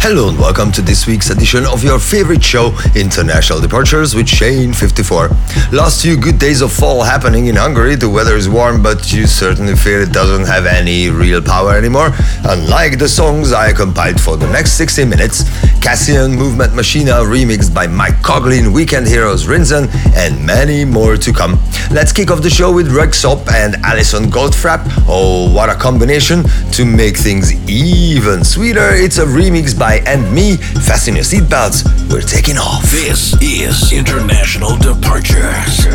Hello and welcome to this week's edition of your favorite show, International Departures with Shane 54. Last few good days of fall happening in Hungary. The weather is warm, but you certainly feel it doesn't have any real power anymore. Unlike the songs I compiled for the next 60 minutes, Cassian Movement Machina remixed by Mike Koglin, Weekend Heroes Rinzen, and many more to come. Let's kick off the show with Röyksopp and Alison Goldfrapp. Oh, what a combination! To make things even sweeter, it's a remix by &ME. Fasten your seatbelts, we're taking off. This is International Departures.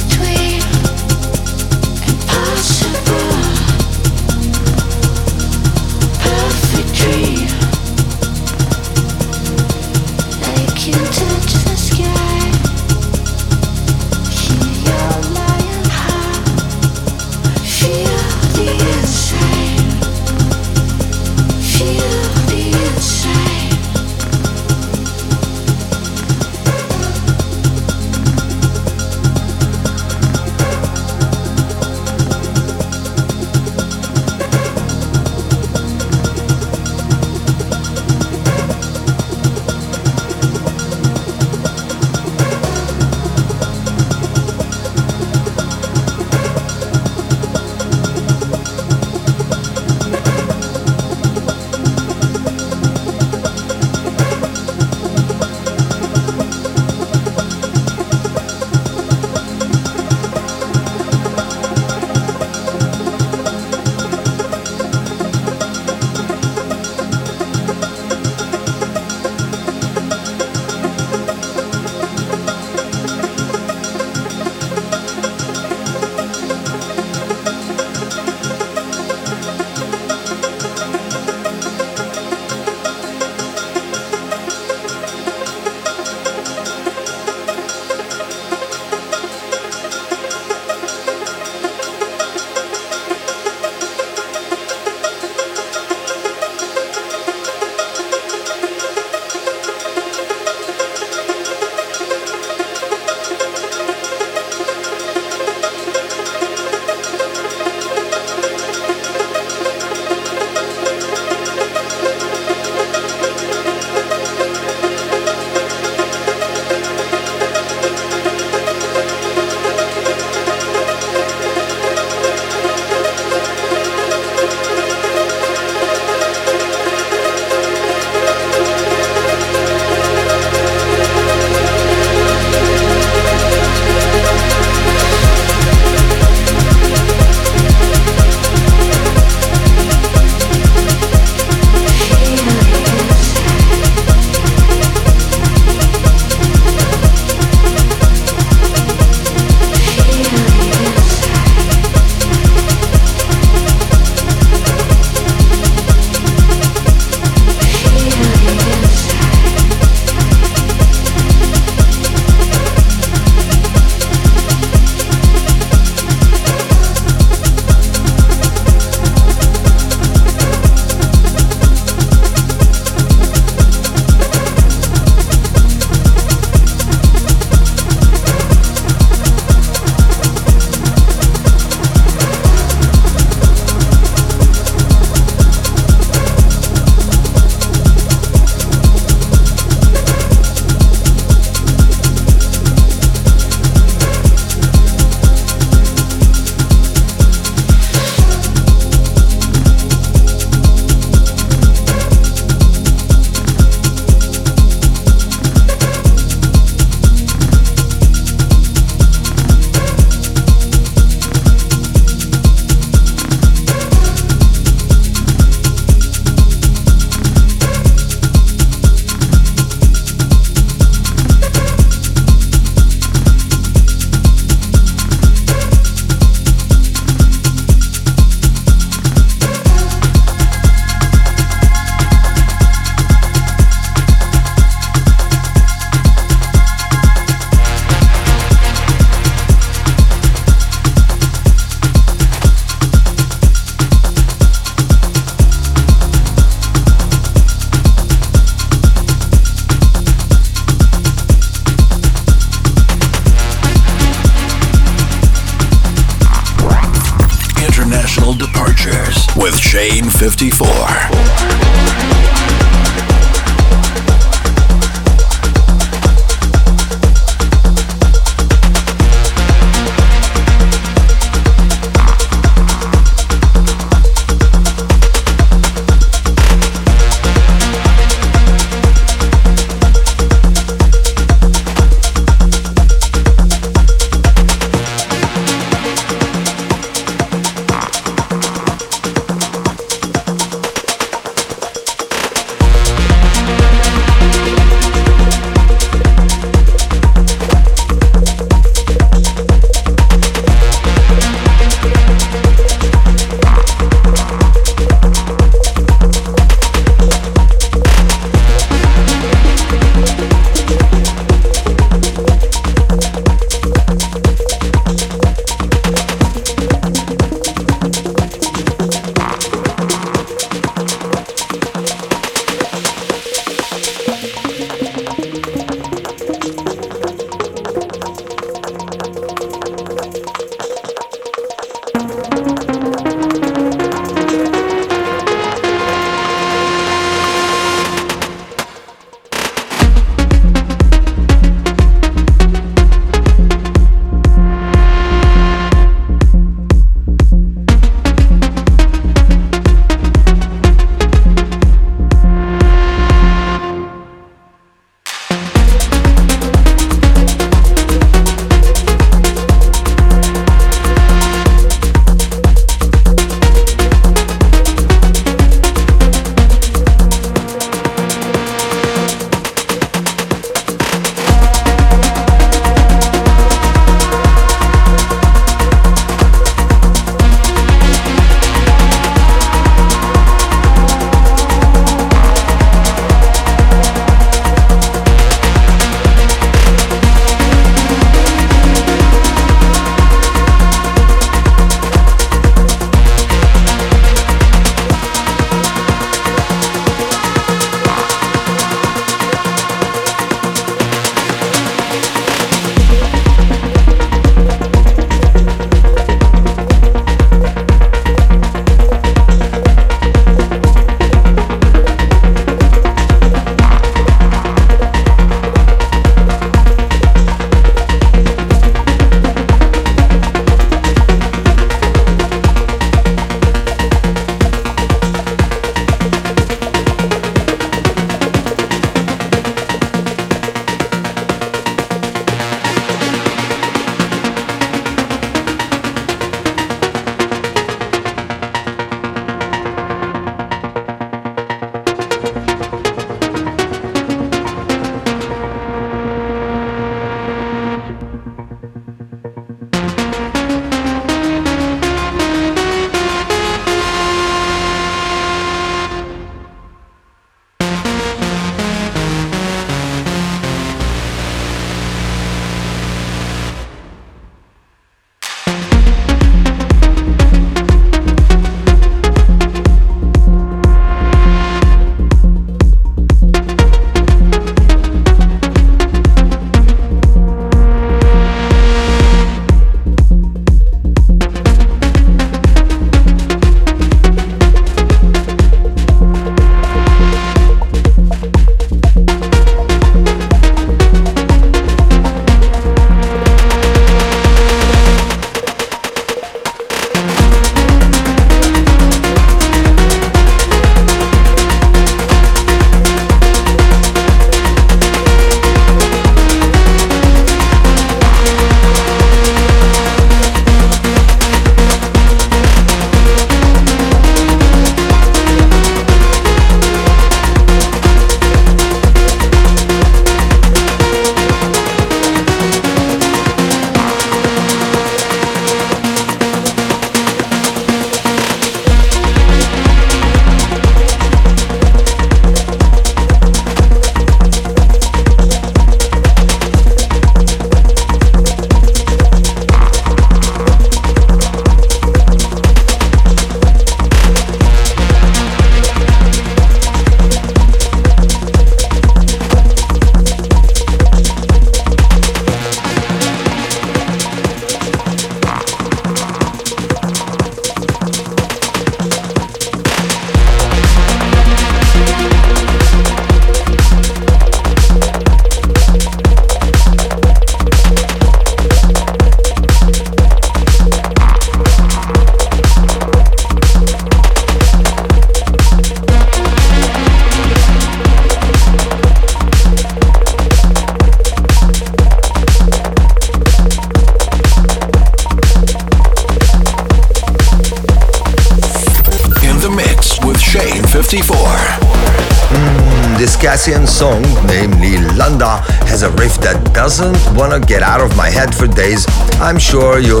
I'm sure you'll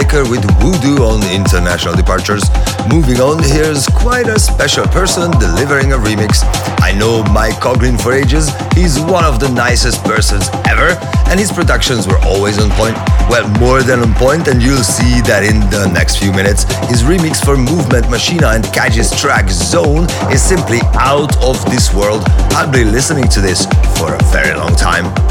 Tinlicker with Voodoo on International Departures. Moving on, here's quite a special person delivering a remix. I know Mike Koglin for ages, he's one of the nicest persons ever, and his productions were always on point. Well, more than on point, and you'll see that in the next few minutes. His remix for Movement Machina and Kajis track Zone is simply out of this world. I'll be listening to this for a very long time.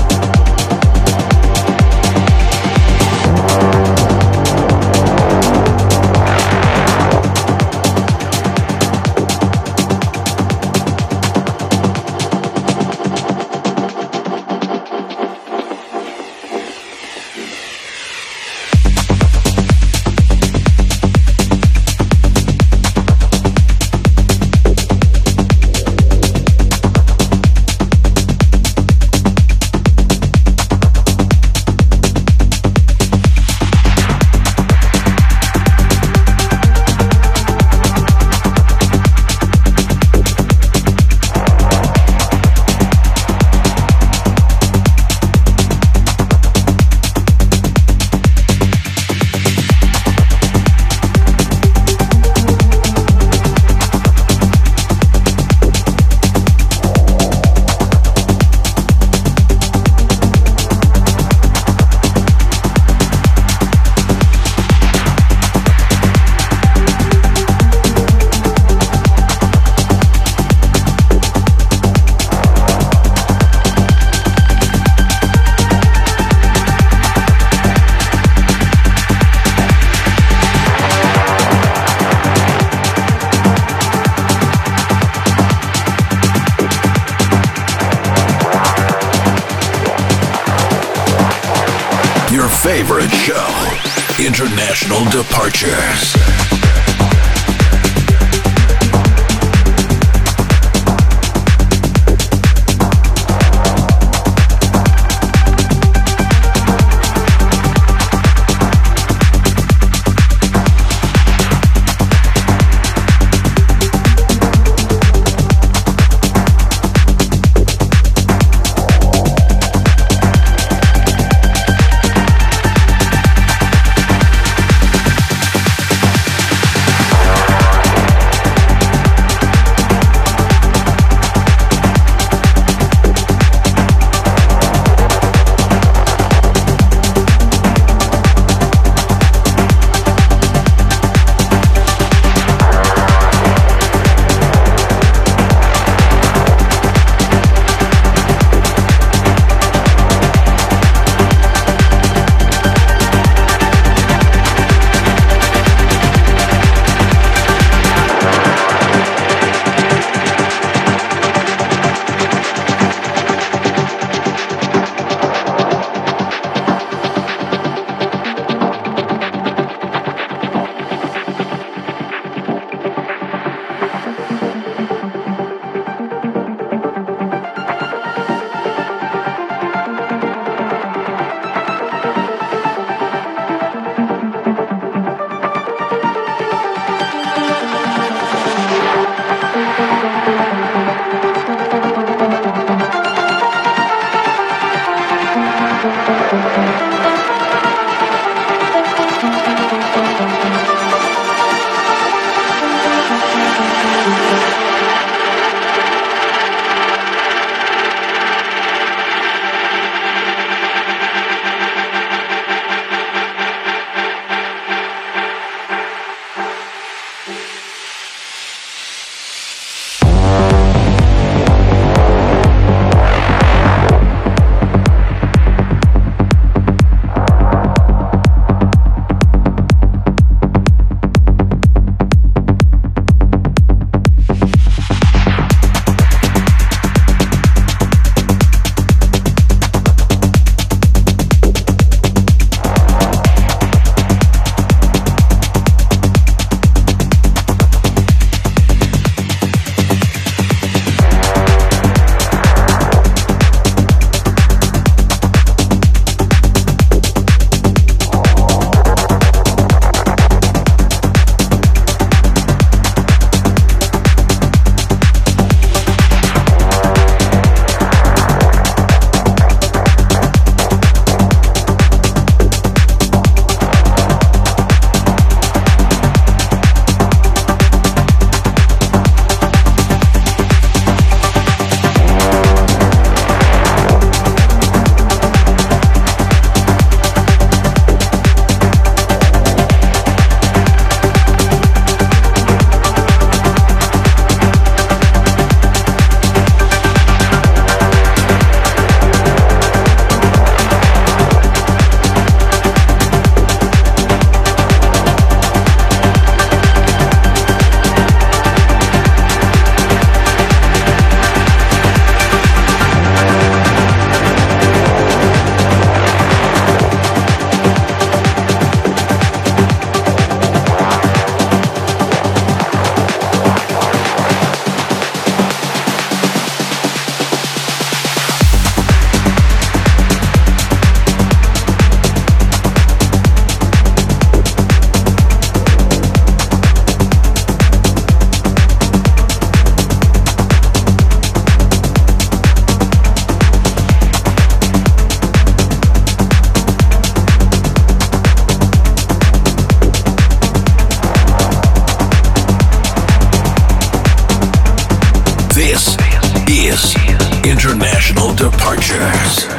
International Departures.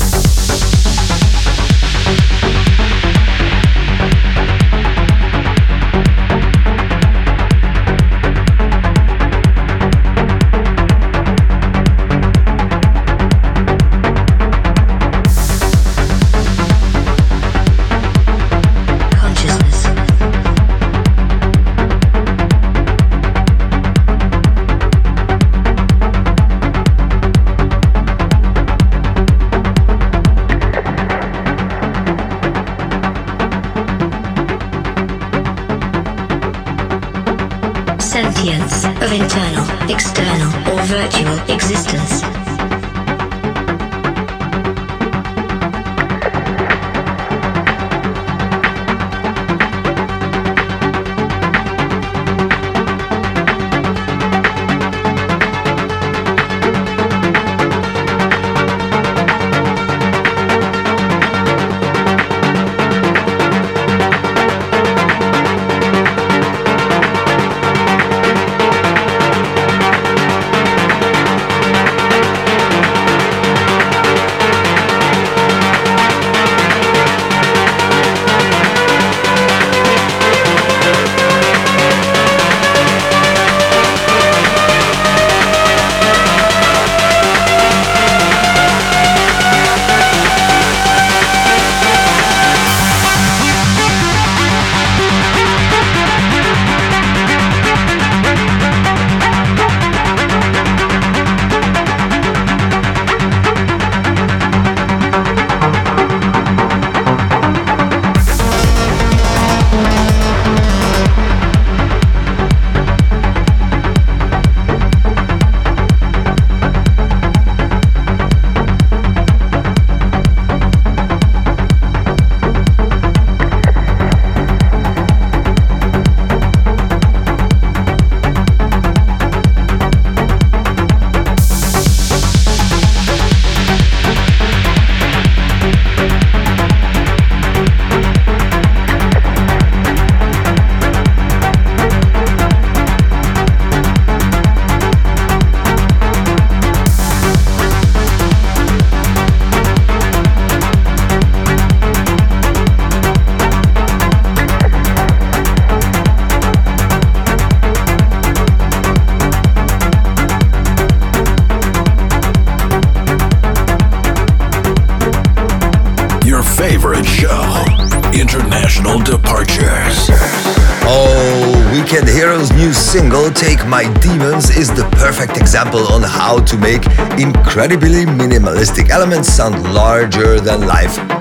sister. Elements sound larger than life.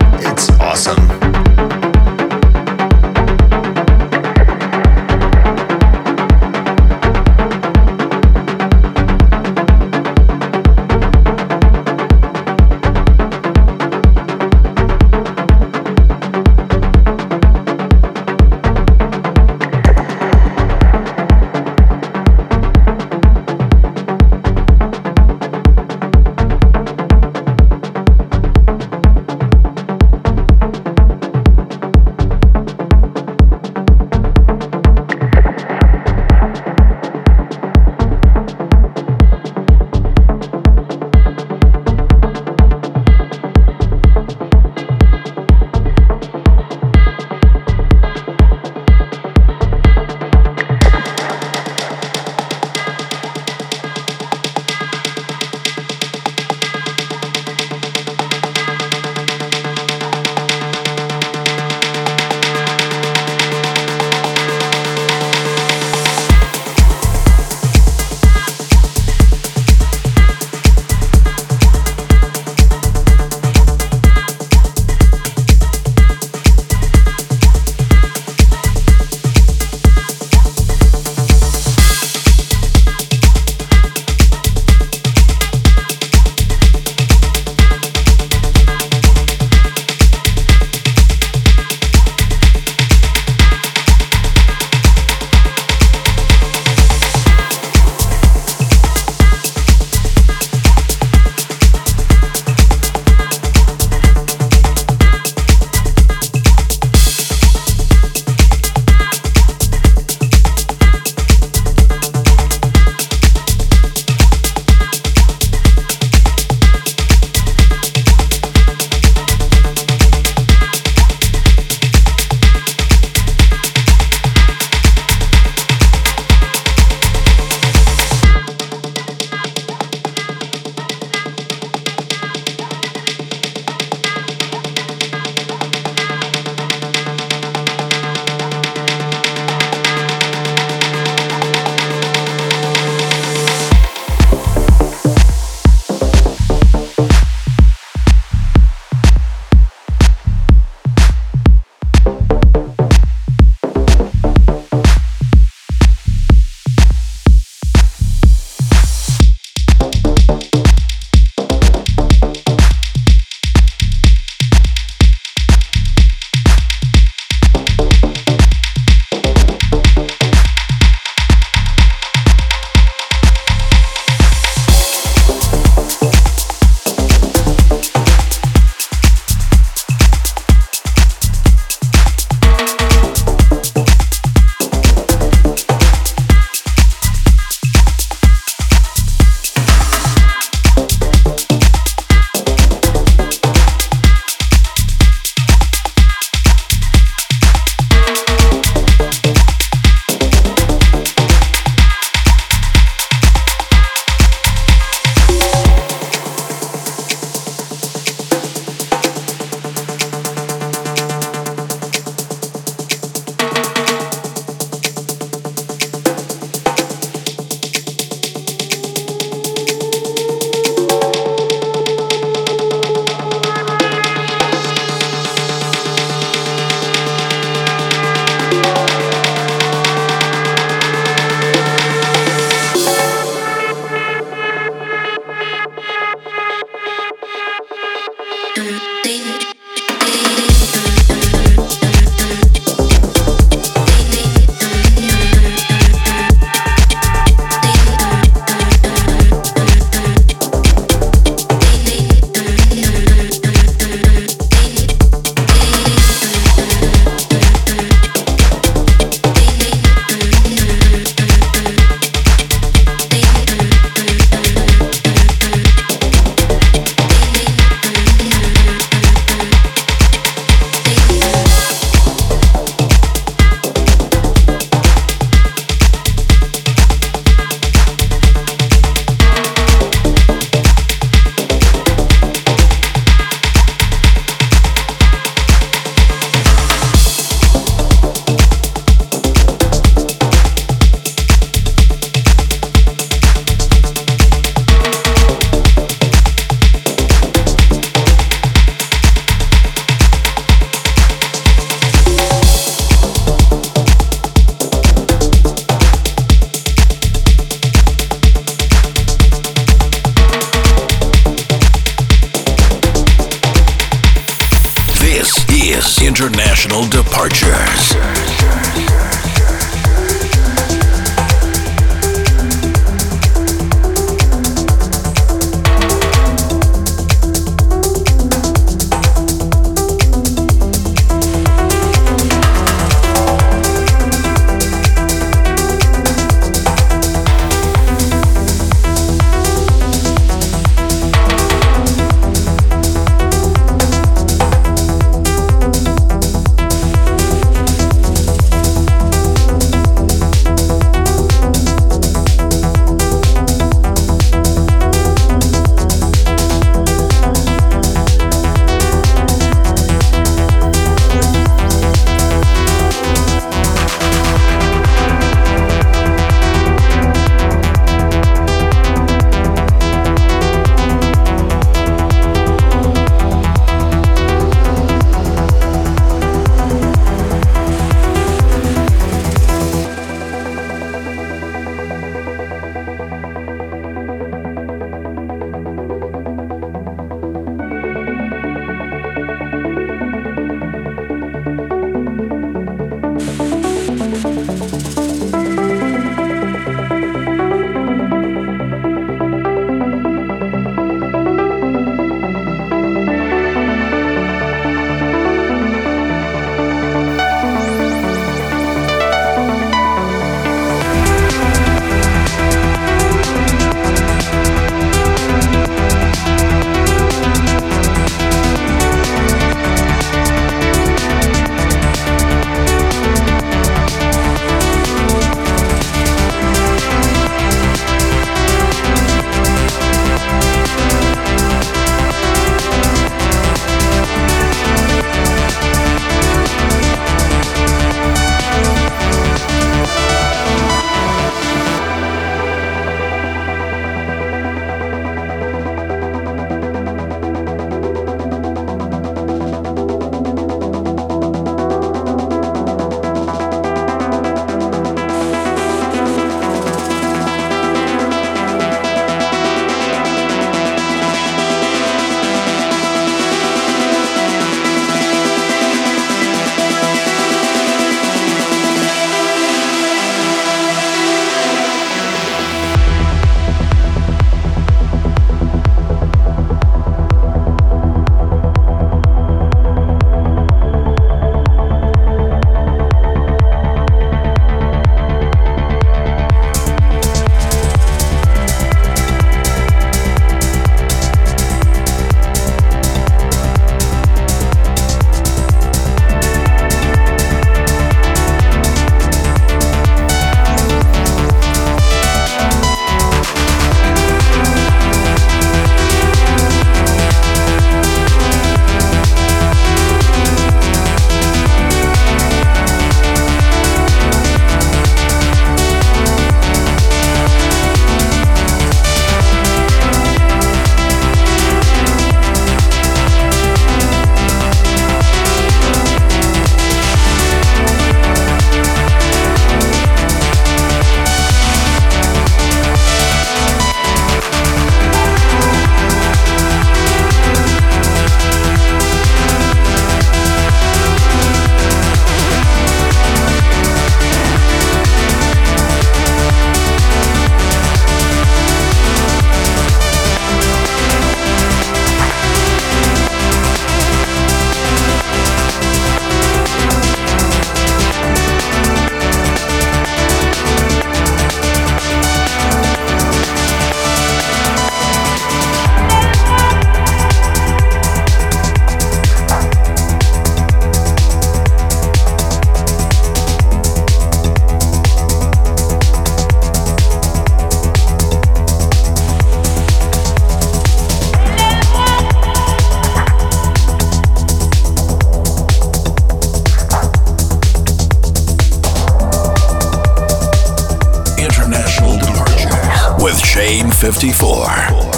54.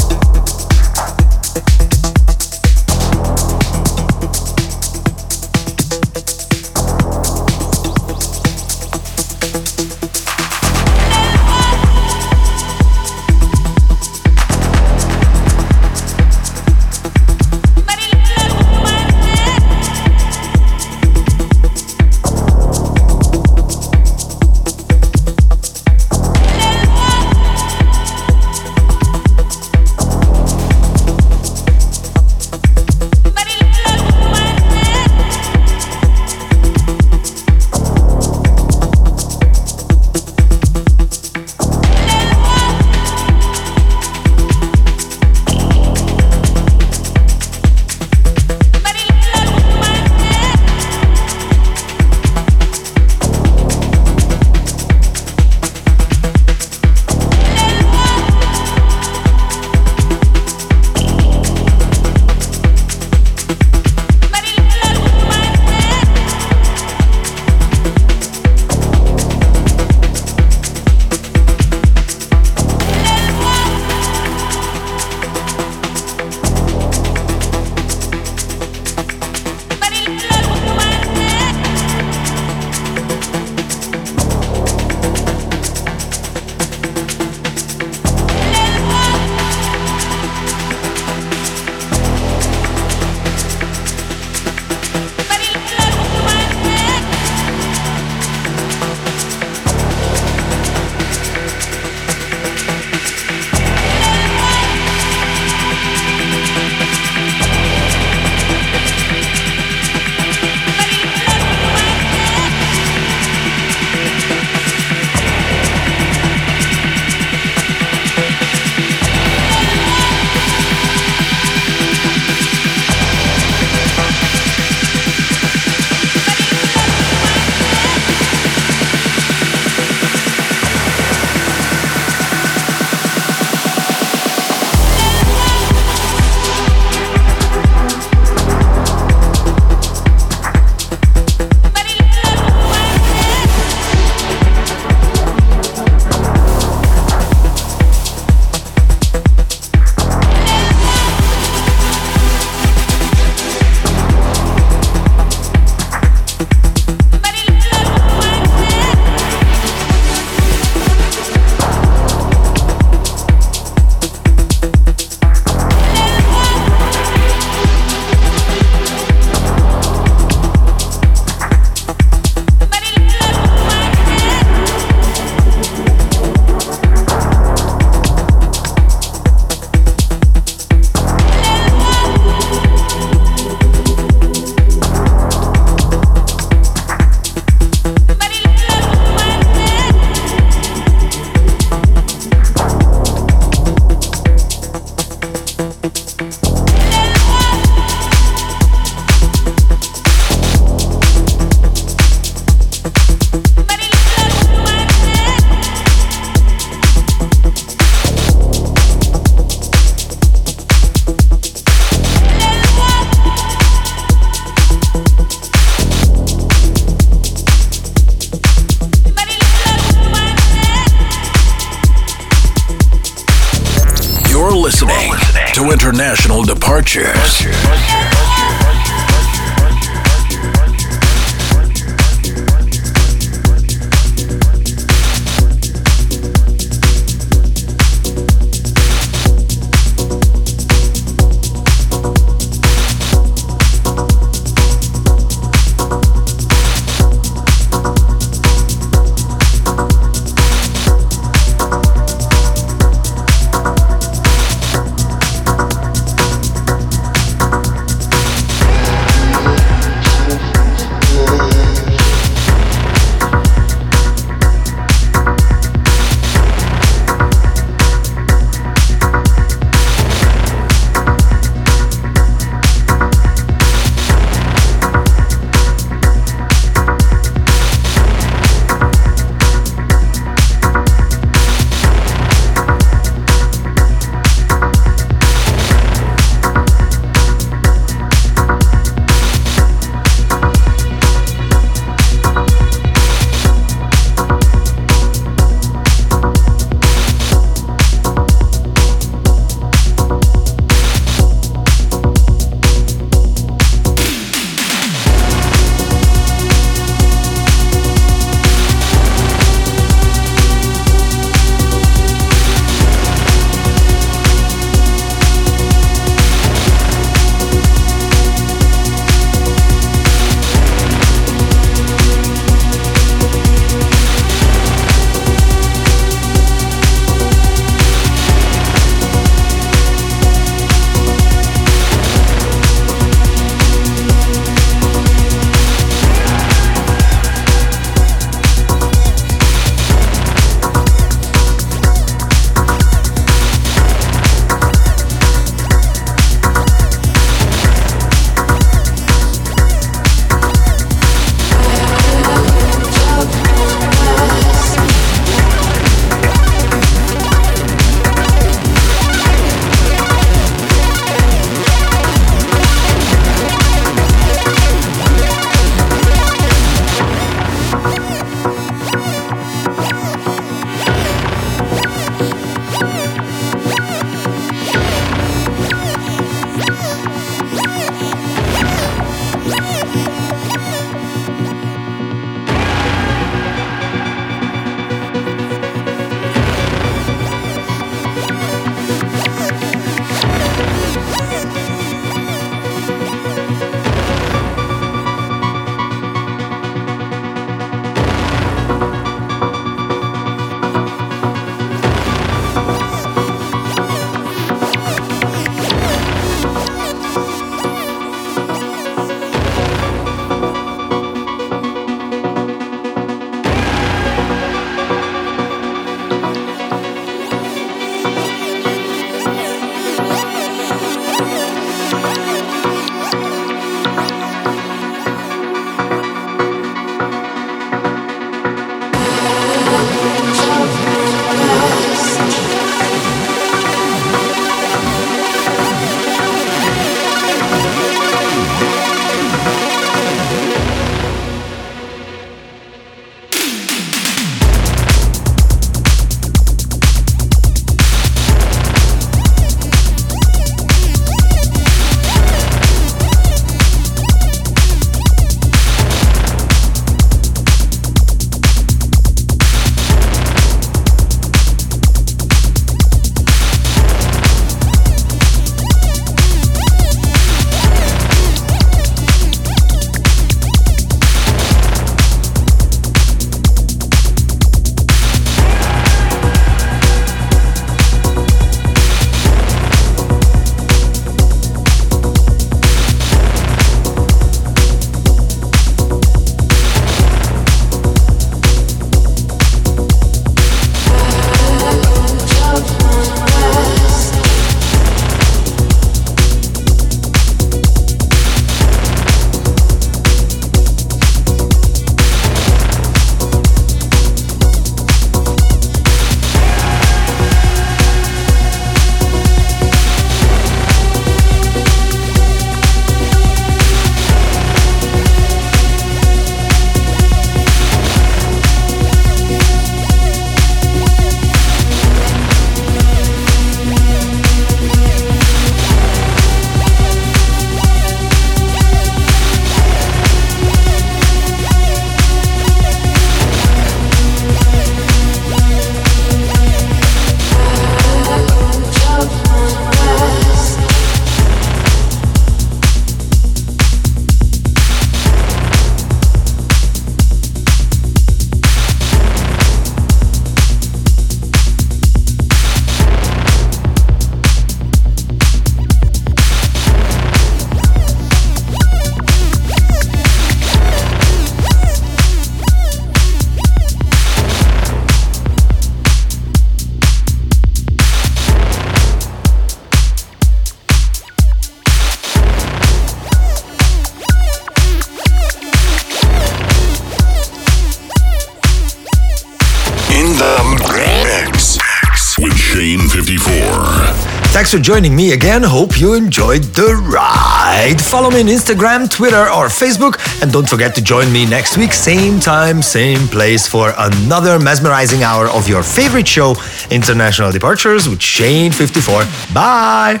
Thanks for joining me again. Hope you enjoyed the ride. Follow me on Instagram, Twitter, or Facebook. And don't forget to join me next week, same time, same place, for another mesmerizing hour of your favorite show, International Departures with Shane54. Bye.